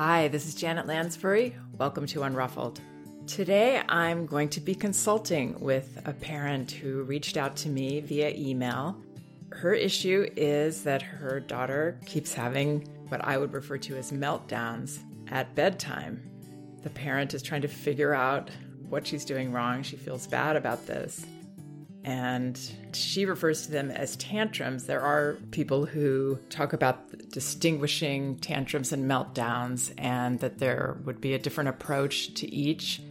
Hi, this is Janet Lansbury. Welcome to Unruffled. Today I'm going to be consulting with a parent who reached out to me via email. Her issue is that her daughter keeps having what I would refer to as meltdowns at bedtime. The parent is trying to figure out what she's doing wrong. She feels bad about this and she refers to them as tantrums. There are people who talk about distinguishing tantrums and meltdowns, and that there would be a different approach to each.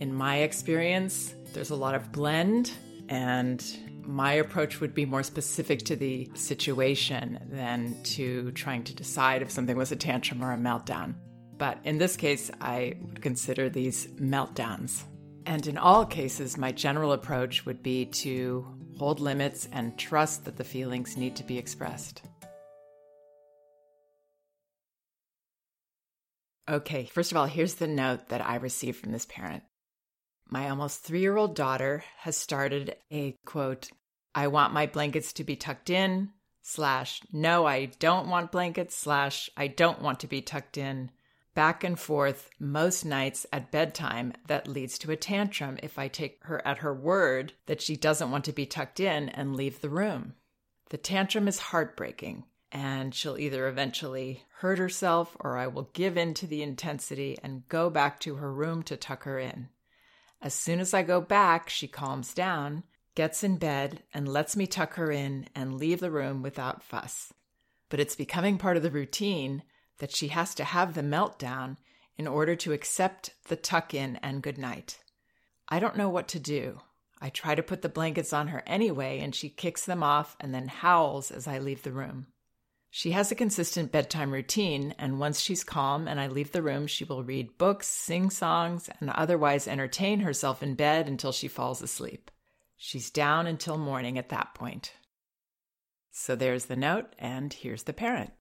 In my experience, there's a lot of blend, and my approach would be more specific to the situation than to trying to decide if something was a tantrum or a meltdown. But in this case, I would consider these meltdowns. And in all cases, my general approach would be to hold limits and trust that the feelings need to be expressed. Okay, first of all, here's the note that I received from this parent. My almost three year old daughter has started a quote, I want my blankets to be tucked in, slash, no, I don't want blankets, slash, I don't want to be tucked in, back and forth most nights at bedtime that leads to a tantrum if I take her at her word that she doesn't want to be tucked in and leave the room. The tantrum is heartbreaking, and she'll either eventually hurt herself or I will give in to the intensity and go back to her room to tuck her in. As soon as I go back, she calms down, gets in bed, and lets me tuck her in and leave the room without fuss. But it's becoming part of the routine that she has to have the meltdown in order to accept the tuck in and good night. I don't know what to do. I try to put the blankets on her anyway, and she kicks them off and then howls as I leave the room. She has a consistent bedtime routine, and once she's calm and I leave the room, she will read books, sing songs, and otherwise entertain herself in bed until she falls asleep. She's down until morning at that point. So there's the note, and here's the parent.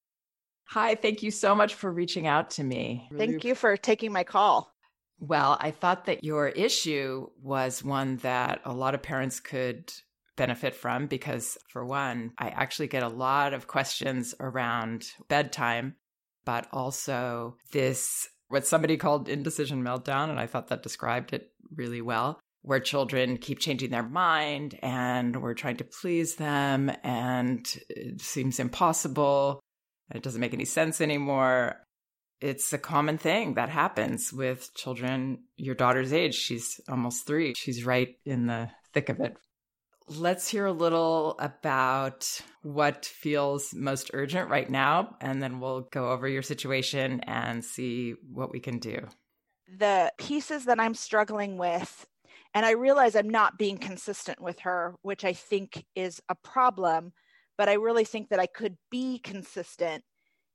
Hi, thank you so much for reaching out to me. Thank you for taking my call. Well, I thought that your issue was one that a lot of parents could benefit from because, for one, I actually get a lot of questions around bedtime, but also this, what somebody called indecision meltdown. And I thought that described it really well, where children keep changing their mind and we're trying to please them and it seems impossible it doesn't make any sense anymore. It's a common thing that happens with children your daughter's age. She's almost three. She's right in the thick of it. Let's hear a little about what feels most urgent right now, and then we'll go over your situation and see what we can do. The pieces that I'm struggling with, and I realize I'm not being consistent with her, which I think is a problem but I really think that I could be consistent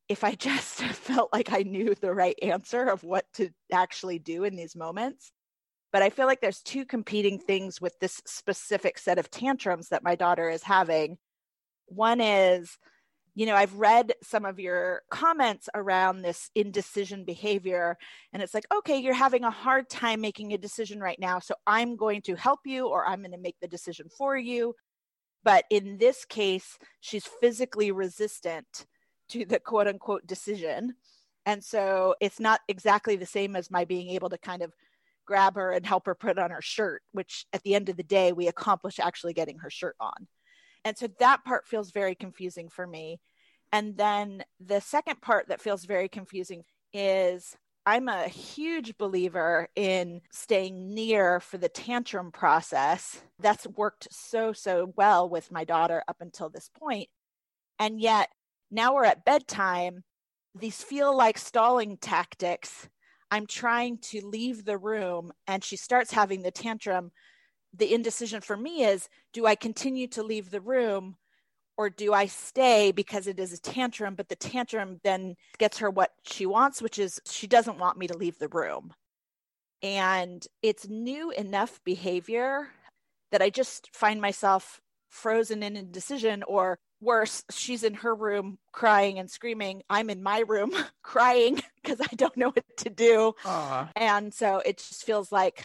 if I just felt like I knew the right answer of what to actually do in these moments. But I feel like there's two competing things with this specific set of tantrums that my daughter is having. One is, you know, I've read some of your comments around this indecision behavior, and it's like, okay, you're having a hard time making a decision right now. So I'm going to help you, or I'm going to make the decision for you. But in this case, she's physically resistant to the quote unquote decision. And so it's not exactly the same as my being able to kind of grab her and help her put on her shirt, which at the end of the day, we accomplish actually getting her shirt on. And so that part feels very confusing for me. And then the second part that feels very confusing is I'm a huge believer in staying near for the tantrum process. That's worked so, so well with my daughter up until this point. And yet now we're at bedtime. These feel like stalling tactics. I'm trying to leave the room and she starts having the tantrum. The indecision for me is do I continue to leave the room or do I stay because it is a tantrum, but the tantrum then gets her what she wants, which is she doesn't want me to leave the room. And it's new enough behavior that I just find myself frozen in indecision, or worse, she's in her room crying and screaming. I'm in my room crying because I don't know what to do. Aww. And so it just feels like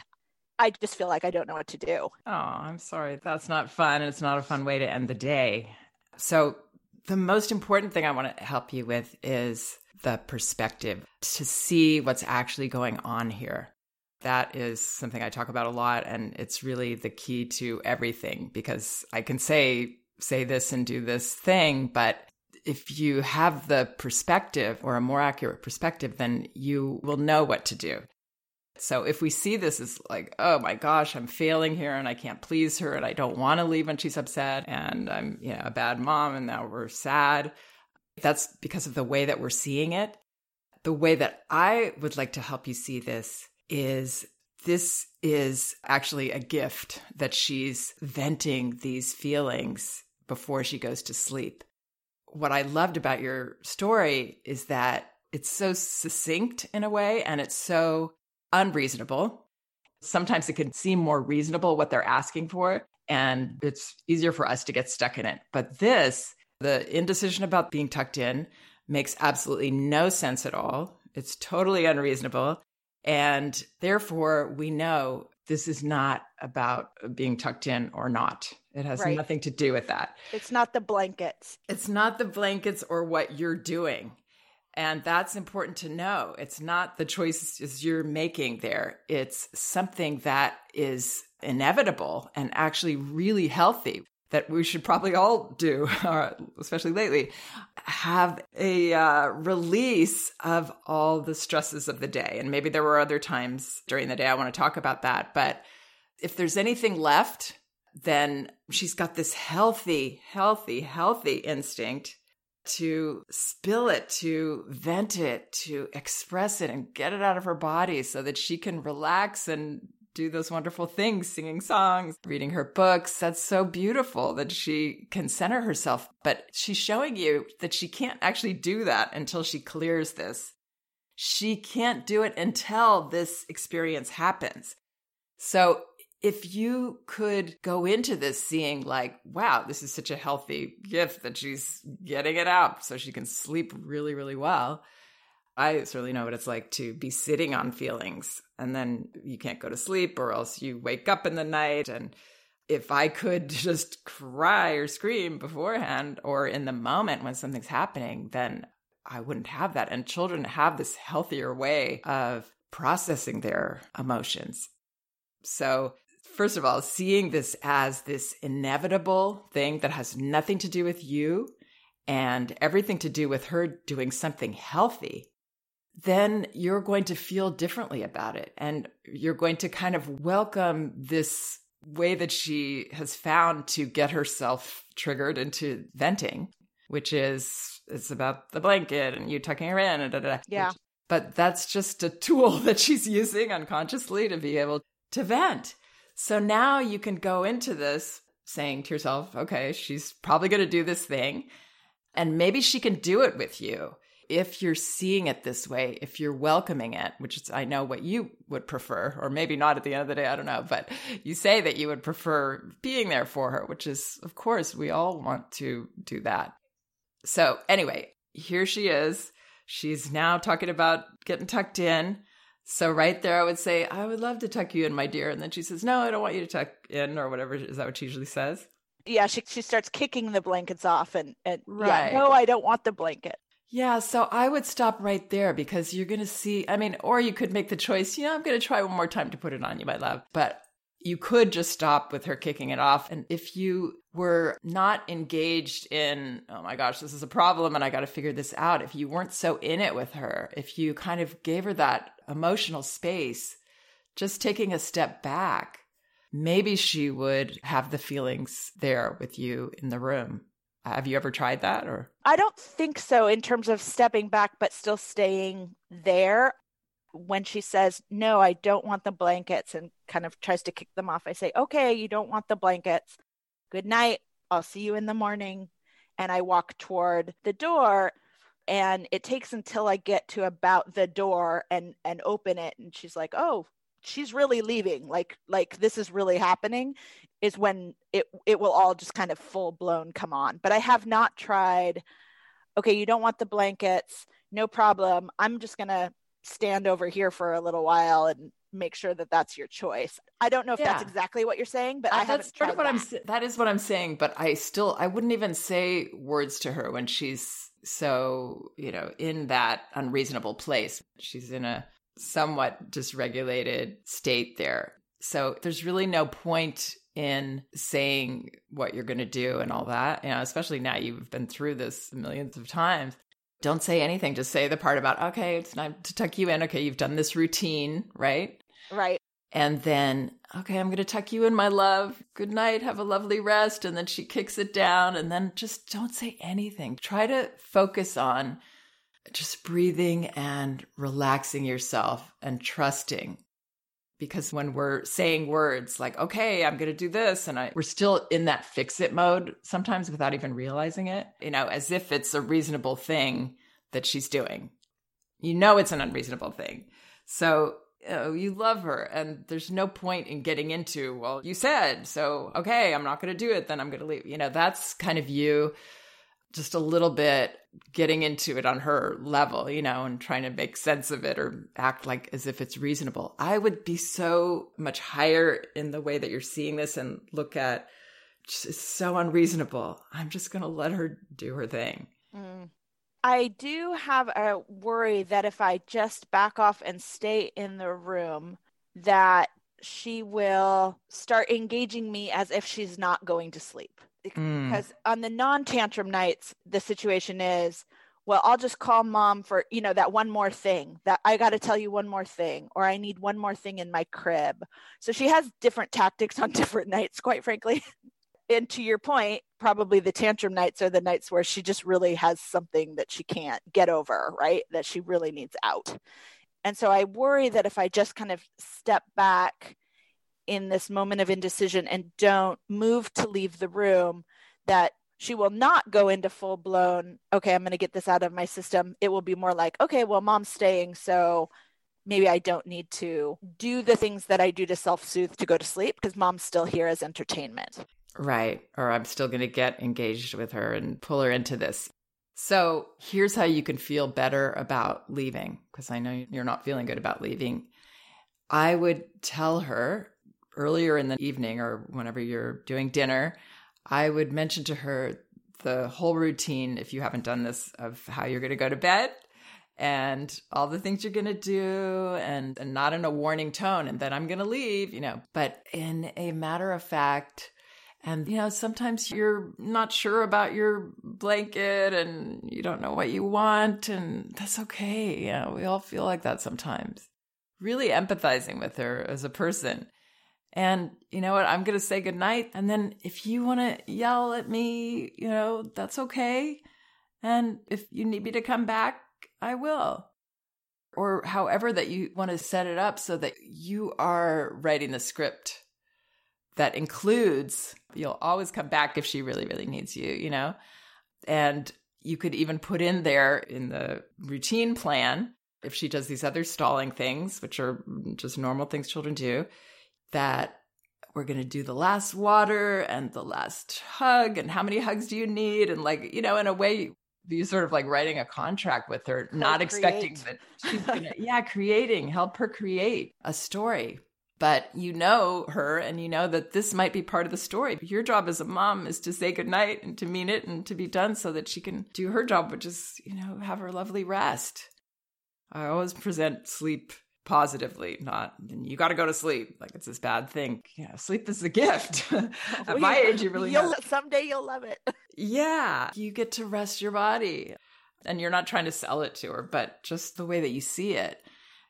I just feel like I don't know what to do. Oh, I'm sorry. That's not fun. It's not a fun way to end the day. So, the most important thing I want to help you with is the perspective to see what's actually going on here. That is something I talk about a lot and it's really the key to everything because I can say say this and do this thing, but if you have the perspective or a more accurate perspective, then you will know what to do. So if we see this as like, oh my gosh, I'm failing here and I can't please her and I don't want to leave when she's upset and I'm you know, a bad mom and now we're sad, that's because of the way that we're seeing it. The way that I would like to help you see this is this is actually a gift that she's venting these feelings before she goes to sleep. What I loved about your story is that it's so succinct in a way and it's so unreasonable. Sometimes it can seem more reasonable what they're asking for, and it's easier for us to get stuck in it. But this, the indecision about being tucked in, makes absolutely no sense at all. It's totally unreasonable. And therefore, we know this is not about being tucked in or not. It has right. nothing to do with that. It's not the blankets. It's not the blankets or what you're doing. And that's important to know. It's not the choices you're making there. It's something that is inevitable and actually really healthy that we should probably all do, uh, especially lately, have a uh, release of all the stresses of the day. And maybe there were other times during the day I want to talk about that. But if there's anything left, then she's got this healthy, healthy, healthy instinct to spill it, to vent it, to express it and get it out of her body so that she can relax and do those wonderful things, singing songs, reading her books. That's so beautiful that she can center herself. But she's showing you that she can't actually do that until she clears this. She can't do it until this experience happens. So if you could go into this seeing like, wow, this is such a healthy gift that she's getting it out so she can sleep really, really well. I certainly know what it's like to be sitting on feelings and then you can't go to sleep or else you wake up in the night. And if I could just cry or scream beforehand or in the moment when something's happening, then I wouldn't have that. And children have this healthier way of processing their emotions. So first of all, seeing this as this inevitable thing that has nothing to do with you and everything to do with her doing something healthy, then you're going to feel differently about it. And you're going to kind of welcome this way that she has found to get herself triggered into venting, which is it's about the blanket and you tucking her in and da, da, da, Yeah. But that's just a tool that she's using unconsciously to be able to vent. So now you can go into this saying to yourself, okay, she's probably going to do this thing. And maybe she can do it with you if you're seeing it this way, if you're welcoming it, which is, I know what you would prefer, or maybe not at the end of the day, I don't know, but you say that you would prefer being there for her, which is, of course, we all want to do that. So, anyway, here she is. She's now talking about getting tucked in. So right there, I would say, I would love to tuck you in, my dear. And then she says, No, I don't want you to tuck in, or whatever. Is that what she usually says? Yeah, she she starts kicking the blankets off, and and right. yeah, no, I don't want the blanket. Yeah, so I would stop right there because you're going to see. I mean, or you could make the choice. Yeah, I'm going to try one more time to put it on you, my love. But you could just stop with her kicking it off. And if you were not engaged in, oh my gosh, this is a problem and I got to figure this out, if you weren't so in it with her, if you kind of gave her that emotional space, just taking a step back, maybe she would have the feelings there with you in the room. Have you ever tried that or? I don't think so in terms of stepping back but still staying there when she says, No, I don't want the blankets, and kind of tries to kick them off, I say, Okay, you don't want the blankets. Good night. I'll see you in the morning. And I walk toward the door and it takes until I get to about the door and and open it and she's like, "Oh, she's really leaving. Like like this is really happening." Is when it it will all just kind of full blown come on. But I have not tried okay, you don't want the blankets. No problem. I'm just going to stand over here for a little while and make sure that that's your choice. I don't know if yeah. that's exactly what you're saying, but uh, I haven't tried what that. I'm that is what I'm saying, but I still I wouldn't even say words to her when she's so, you know, in that unreasonable place. She's in a somewhat dysregulated state there. So there's really no point in saying what you're going to do and all that, you know, especially now you've been through this millions of times. Don't say anything. Just say the part about, okay, it's time to tuck you in. Okay, you've done this routine, right? Right. And then, okay, I'm going to tuck you in, my love. Good night. Have a lovely rest. And then she kicks it down. And then just don't say anything. Try to focus on just breathing and relaxing yourself and trusting because when we're saying words like okay i'm going to do this and I, we're still in that fix it mode sometimes without even realizing it you know as if it's a reasonable thing that she's doing you know it's an unreasonable thing so know, you love her and there's no point in getting into well you said so okay i'm not going to do it then i'm going to leave you know that's kind of you just a little bit getting into it on her level, you know, and trying to make sense of it or act like as if it's reasonable. I would be so much higher in the way that you're seeing this and look at it's so unreasonable. I'm just going to let her do her thing. Mm. I do have a worry that if I just back off and stay in the room, that she will start engaging me as if she's not going to sleep. Mm. because on the non-tantrum nights the situation is well i'll just call mom for you know that one more thing that i got to tell you one more thing or i need one more thing in my crib so she has different tactics on different nights quite frankly and to your point probably the tantrum nights are the nights where she just really has something that she can't get over right that she really needs out and so i worry that if i just kind of step back in this moment of indecision and don't move to leave the room, that she will not go into full blown, okay, I'm going to get this out of my system. It will be more like, okay, well, mom's staying. So maybe I don't need to do the things that I do to self soothe to go to sleep because mom's still here as entertainment. Right. Or I'm still going to get engaged with her and pull her into this. So here's how you can feel better about leaving because I know you're not feeling good about leaving. I would tell her earlier in the evening or whenever you're doing dinner, I would mention to her the whole routine, if you haven't done this, of how you're going to go to bed and all the things you're going to do and, and not in a warning tone and then I'm going to leave, you know, but in a matter of fact, and, you know, sometimes you're not sure about your blanket and you don't know what you want, and that's okay. Know, we all feel like that sometimes. Really empathizing with her as a person and you know what? I'm going to say goodnight. And then if you want to yell at me, you know, that's okay. And if you need me to come back, I will. Or however that you want to set it up so that you are writing the script that includes, you'll always come back if she really, really needs you, you know? And you could even put in there in the routine plan if she does these other stalling things, which are just normal things children do that we're going to do the last water and the last hug and how many hugs do you need? And like you know in a way you sort of like writing a contract with her not expecting that she's gonna yeah creating help her create a story but you know her and you know that this might be part of the story your job as a mom is to say goodnight and to mean it and to be done so that she can do her job which is you know have her lovely rest i always present sleep positively, not you got to go to sleep. Like it's this bad thing. Yeah, sleep is a gift. At my age, you really you'll, someday you'll love it. yeah, you get to rest your body, and you're not trying to sell it to her, but just the way that you see it.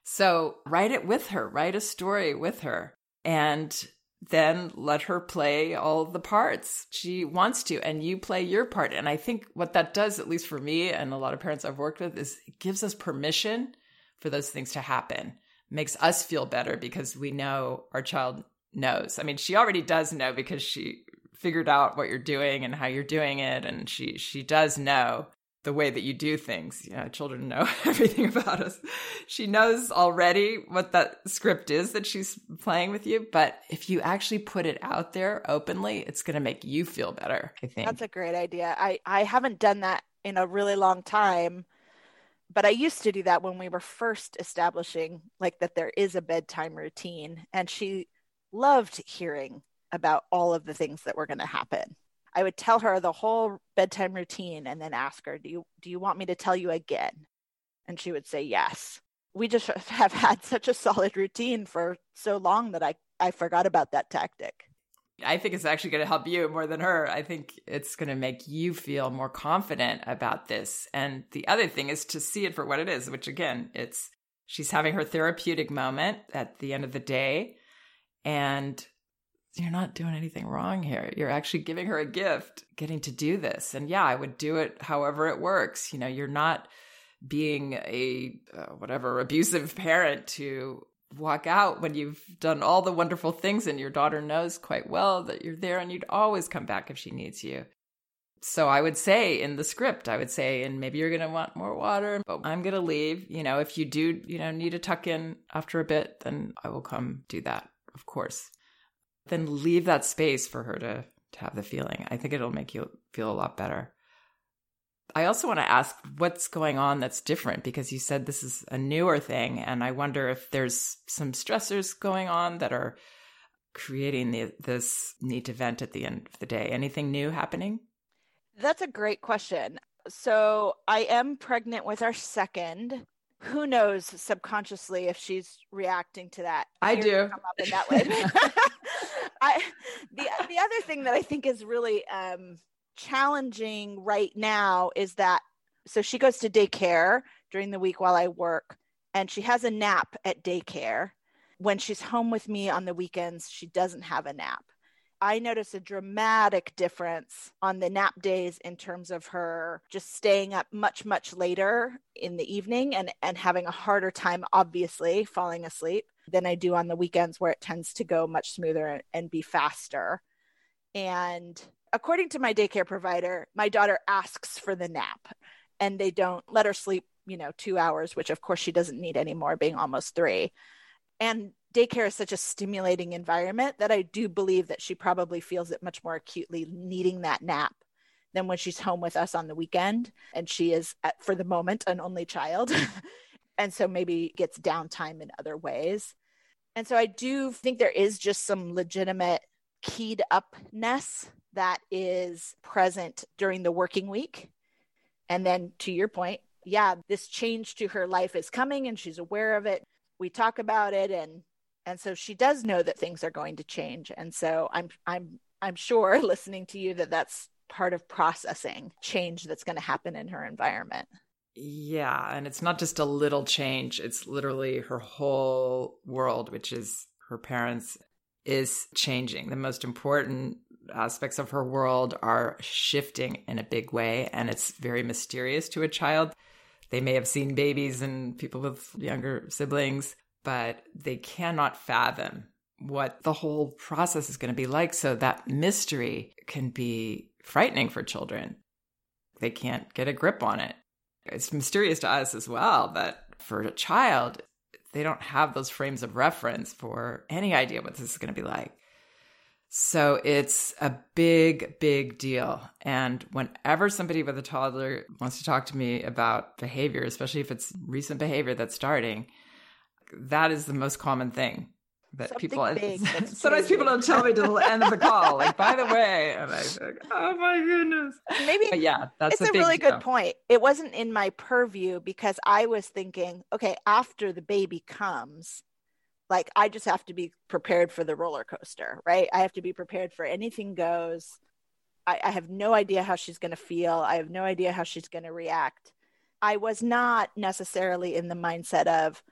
So write it with her. Write a story with her, and then let her play all the parts she wants to and you play your part and i think what that does at least for me and a lot of parents i've worked with is it gives us permission for those things to happen makes us feel better because we know our child knows. I mean, she already does know because she figured out what you're doing and how you're doing it and she she does know the way that you do things. Yeah, children know everything about us. She knows already what that script is that she's playing with you, but if you actually put it out there openly, it's going to make you feel better, I think. That's a great idea. I I haven't done that in a really long time but I used to do that when we were first establishing like that there is a bedtime routine and she loved hearing about all of the things that were going to happen. I would tell her the whole bedtime routine and then ask her, "Do you do you want me to tell you again?" And she would say yes. We just have had such a solid routine for so long that I I forgot about that tactic. I think it's actually going to help you more than her. I think it's going to make you feel more confident about this. And the other thing is to see it for what it is, which again, it's she's having her therapeutic moment at the end of the day. And you're not doing anything wrong here. You're actually giving her a gift, getting to do this. And yeah, I would do it however it works. You know, you're not being a uh, whatever abusive parent to walk out when you've done all the wonderful things and your daughter knows quite well that you're there and you'd always come back if she needs you. So I would say in the script, I would say, and maybe you're going to want more water, but I'm going to leave. You know, if you do, you know, need to tuck in after a bit, then I will come do that, of course. Then leave that space for her to, to have the feeling. I think it'll make you feel a lot better. I also want to ask what's going on that's different because you said this is a newer thing. And I wonder if there's some stressors going on that are creating the, this need to vent at the end of the day. Anything new happening? That's a great question. So I am pregnant with our second. Who knows subconsciously if she's reacting to that? I do. that way. I, the the other thing that I think is really um, challenging right now is that so she goes to daycare during the week while I work, and she has a nap at daycare. When she's home with me on the weekends, she doesn't have a nap. I notice a dramatic difference on the nap days in terms of her just staying up much, much later in the evening and, and having a harder time, obviously, falling asleep than I do on the weekends where it tends to go much smoother and, and be faster. And according to my daycare provider, my daughter asks for the nap and they don't let her sleep, you know, two hours, which of course she doesn't need anymore, being almost three. And daycare is such a stimulating environment that I do believe that she probably feels it much more acutely needing that nap than when she's home with us on the weekend. And she is, at, for the moment, an only child. and so maybe gets downtime in other ways. And so I do think there is just some legitimate keyed upness that is present during the working week. And then to your point, yeah, this change to her life is coming and she's aware of it. We talk about it and and so she does know that things are going to change. And so I'm I'm I'm sure listening to you that that's part of processing change that's going to happen in her environment. Yeah, and it's not just a little change, it's literally her whole world, which is her parents is changing. The most important aspects of her world are shifting in a big way, and it's very mysterious to a child. They may have seen babies and people with younger siblings, but they cannot fathom what the whole process is going to be like. So that mystery can be frightening for children. They can't get a grip on it. It's mysterious to us as well, but for a child, they don't have those frames of reference for any idea what this is going to be like. So it's a big, big deal. And whenever somebody with a toddler wants to talk to me about behavior, especially if it's recent behavior that's starting, that is the most common thing that Something people sometimes people don't tell me to the end of the call. Like by the way and i think oh my goodness. Maybe but yeah that's it's a, a really good point. It wasn't in my purview because i was thinking okay after the baby comes like i just have to be prepared for the roller coaster right? I have to be prepared for anything goes. I, I have no idea how she's going to feel. I have no idea how she's going to react. I was not necessarily in the mindset of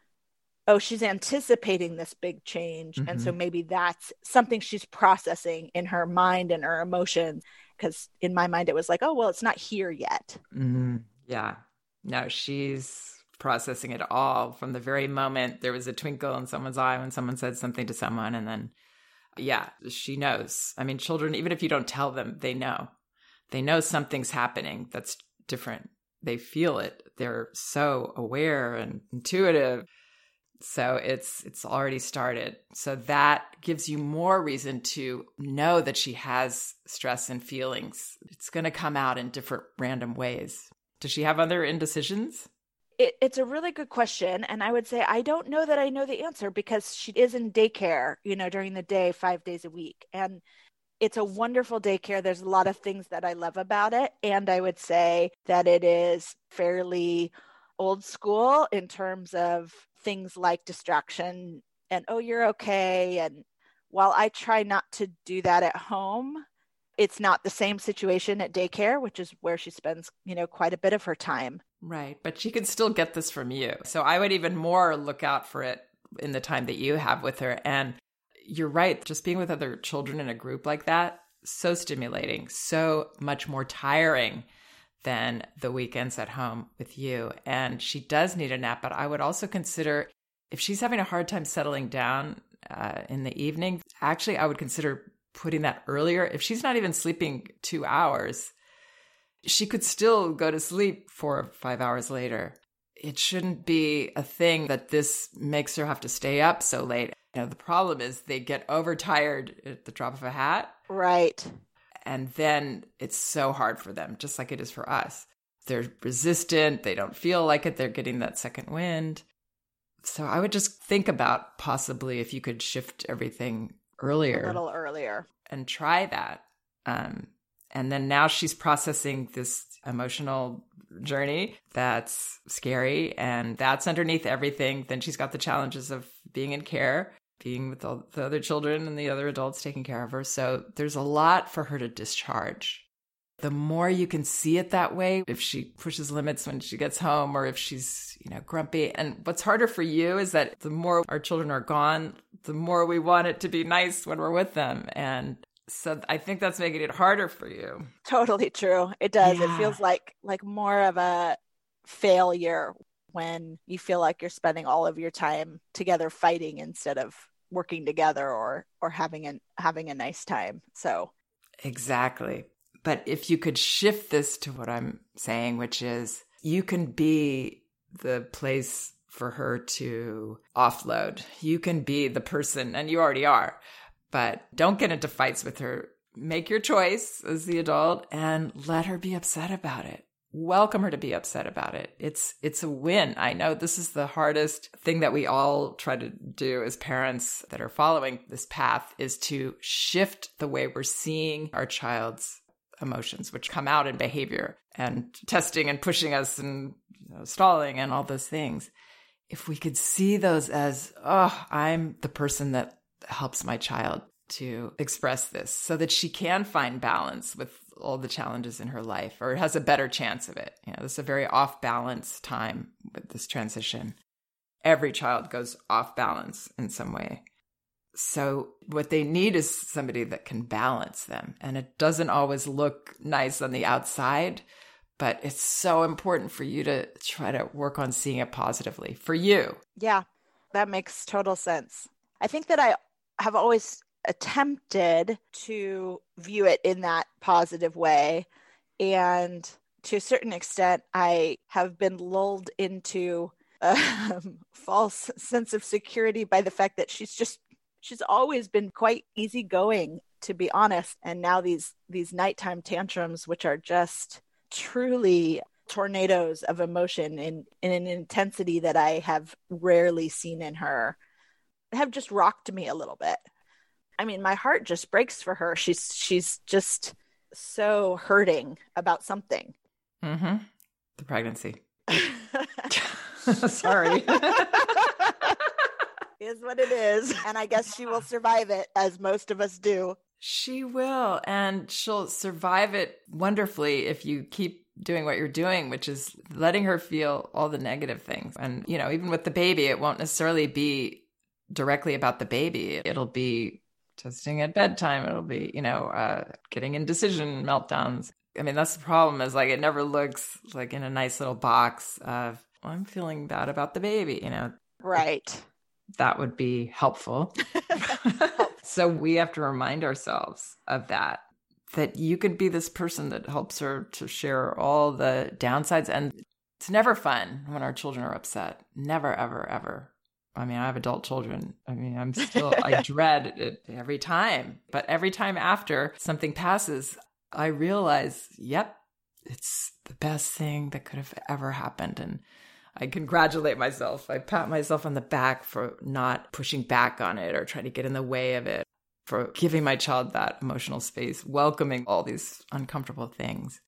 oh she's anticipating this big change. Mm-hmm. and so mm-hmm. maybe that's something she's processing in her mind and her emotions because in my mind it was like oh well it's not here yet. Mm-hmm. yeah. No she's processing it all from the very moment there was a twinkle in someone's eye when someone said something to someone and then yeah she knows. I mean children even if you don't tell them they know. They know something's happening that's different. They feel it. They're so aware and intuitive so it's it's already started. So that gives you more reason to know that she has stress and feelings. It's going to come out in different random ways. Does she have other indecisions? It, it's a really good question. And I would say I don't know that I know the answer because she is in daycare, you know, during the day, five days a week. And it's a wonderful daycare. There's a lot of things that I love about it. And I would say that it is fairly old school in terms of things like distraction and, oh, you're okay. And while I try not to do that at home, it's not the same situation at daycare, which is where she spends, you know, quite a bit of her time. Right. But she can still get this from you. So I would even more look out for it in the time that you have with her. And you're right. Just being with other children in a group like that, so stimulating, so much more tiring than the weekends at home with you. And she does need a nap, but I would also consider if she's having a hard time settling down uh, in the evening, actually, I would consider putting that earlier. If she's not even sleeping two hours, she could still go to sleep four or five hours later. It shouldn't be a thing that this makes her have to stay up so late. You know, the problem is they get overtired at the drop of a hat. Right. And then it's so hard for them, just like it is for us. They're resistant. They don't feel like it. They're getting that second wind. So I would just think about possibly if you could shift everything earlier. A little earlier. And try that. Um, and then now she's processing this emotional journey that's scary and that's underneath everything. Then she's got the challenges of being in care being with all the other children and the other adults taking care of her. So there's a lot for her to discharge. The more you can see it that way, if she pushes limits when she gets home or if she's, you know, grumpy. And what's harder for you is that the more our children are gone, the more we want it to be nice when we're with them. And so I think that's making it harder for you. Totally true. It does. Yeah. It feels like like more of a failure when you feel like you're spending all of your time together fighting instead of working together or or having a having a nice time. So Exactly. But if you could shift this to what I'm saying, which is you can be the place for her to offload. You can be the person, and you already are, but don't get into fights with her. Make your choice as the adult and let her be upset about it welcome her to be upset about it. It's it's a win. I know this is the hardest thing that we all try to do as parents that are following this path is to shift the way we're seeing our child's emotions which come out in behavior and testing and pushing us and you know, stalling and all those things. If we could see those as, oh, I'm the person that helps my child to express this so that she can find balance with all the challenges in her life or has a better chance of it. You know, this is a very off balance time with this transition. Every child goes off balance in some way. So, what they need is somebody that can balance them. And it doesn't always look nice on the outside, but it's so important for you to try to work on seeing it positively for you. Yeah, that makes total sense. I think that I have always attempted to view it in that positive way. And to a certain extent, I have been lulled into a false sense of security by the fact that she's just, she's always been quite easygoing, to be honest. And now these, these nighttime tantrums, which are just truly tornadoes of emotion in, in an intensity that I have rarely seen in her, have just rocked me a little bit. I mean, my heart just breaks for her. She's she's just so hurting about something. Mm-hmm. The pregnancy. Sorry. is what it is. And I guess she will survive it, as most of us do. She will. And she'll survive it wonderfully if you keep doing what you're doing, which is letting her feel all the negative things. And, you know, even with the baby, it won't necessarily be directly about the baby. It'll be testing at bedtime. It'll be, you know, uh, getting indecision meltdowns. I mean, that's the problem is like it never looks like in a nice little box of, I'm feeling bad about the baby, you know. Right. That would be helpful. so we have to remind ourselves of that, that you could be this person that helps her to share all the downsides. And it's never fun when our children are upset. Never, ever, ever. I mean, I have adult children. I mean, I'm still, I dread it every time. But every time after something passes, I realize, yep, it's the best thing that could have ever happened. And I congratulate myself. I pat myself on the back for not pushing back on it or trying to get in the way of it. for giving my child that emotional space, welcoming all these uncomfortable things.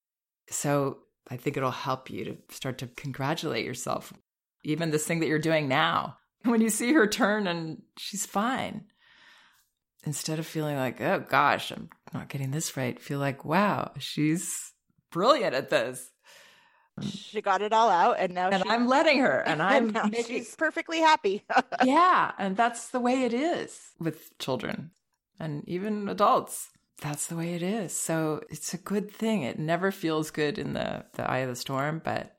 So I think it'll help you to start to congratulate yourself. Even this thing that you're doing now, when you see her turn and she's fine, instead of feeling like, oh gosh, I'm not getting this right, feel like, wow, she's brilliant at this. She got it all out, and now and she, I'm letting her, and I'm now making, she's perfectly happy. yeah, and that's the way it is with children and even adults. That's the way it is. So it's a good thing. It never feels good in the the eye of the storm, but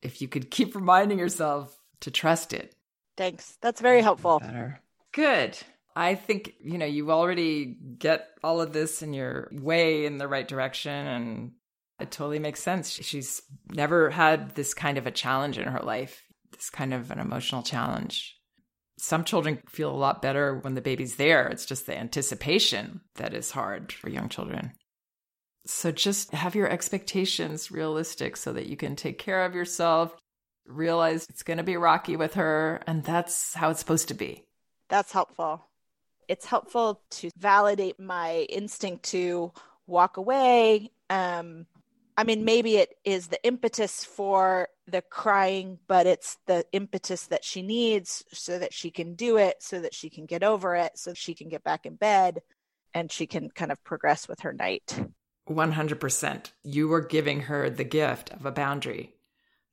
if you could keep reminding yourself to trust it. Thanks. That's very helpful. Better. Good. I think, you know, you already get all of this in your way in the right direction and it totally makes sense. She's never had this kind of a challenge in her life, this kind of an emotional challenge. Some children feel a lot better when the baby's there. It's just the anticipation that is hard for young children. So just have your expectations realistic so that you can take care of yourself, realize it's going to be rocky with her, and that's how it's supposed to be. That's helpful. It's helpful to validate my instinct to walk away, um, I mean, maybe it is the impetus for the crying, but it's the impetus that she needs so that she can do it, so that she can get over it, so she can get back in bed and she can kind of progress with her night. 100%. You were giving her the gift of a boundary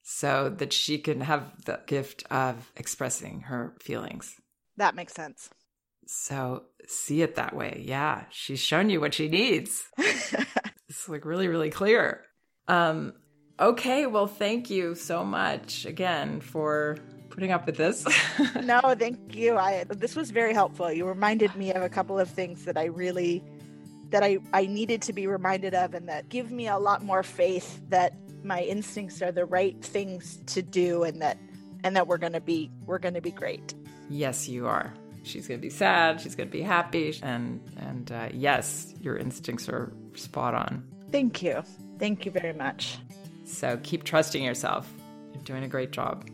so that she can have the gift of expressing her feelings. That makes sense. So see it that way. Yeah, she's shown you what she needs. it's like really, really clear. Um, okay, well, thank you so much again for putting up with this. no, thank you. I this was very helpful. You reminded me of a couple of things that I really that I, I needed to be reminded of and that give me a lot more faith that my instincts are the right things to do and that and that we're gonna be we're gonna be great. Yes, you are. She's gonna be sad. She's gonna be happy, and and uh, yes, your instincts are spot on. Thank you. Thank you very much. So keep trusting yourself. You're doing a great job.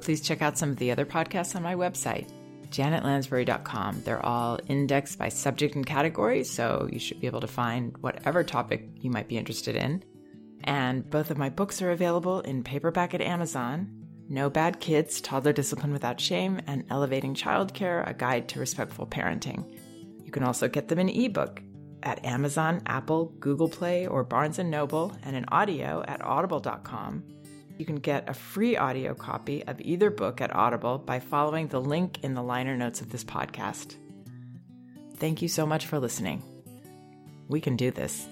Please check out some of the other podcasts on my website, janetlansbury.com. They're all indexed by subject and category, so you should be able to find whatever topic you might be interested in. And both of my books are available in paperback at Amazon No Bad Kids Toddler Discipline Without Shame, and Elevating Childcare A Guide to Respectful Parenting. You can also get them in ebook at Amazon, Apple, Google Play, or Barnes & Noble, and in audio at audible.com. You can get a free audio copy of either book at Audible by following the link in the liner notes of this podcast. Thank you so much for listening. We can do this.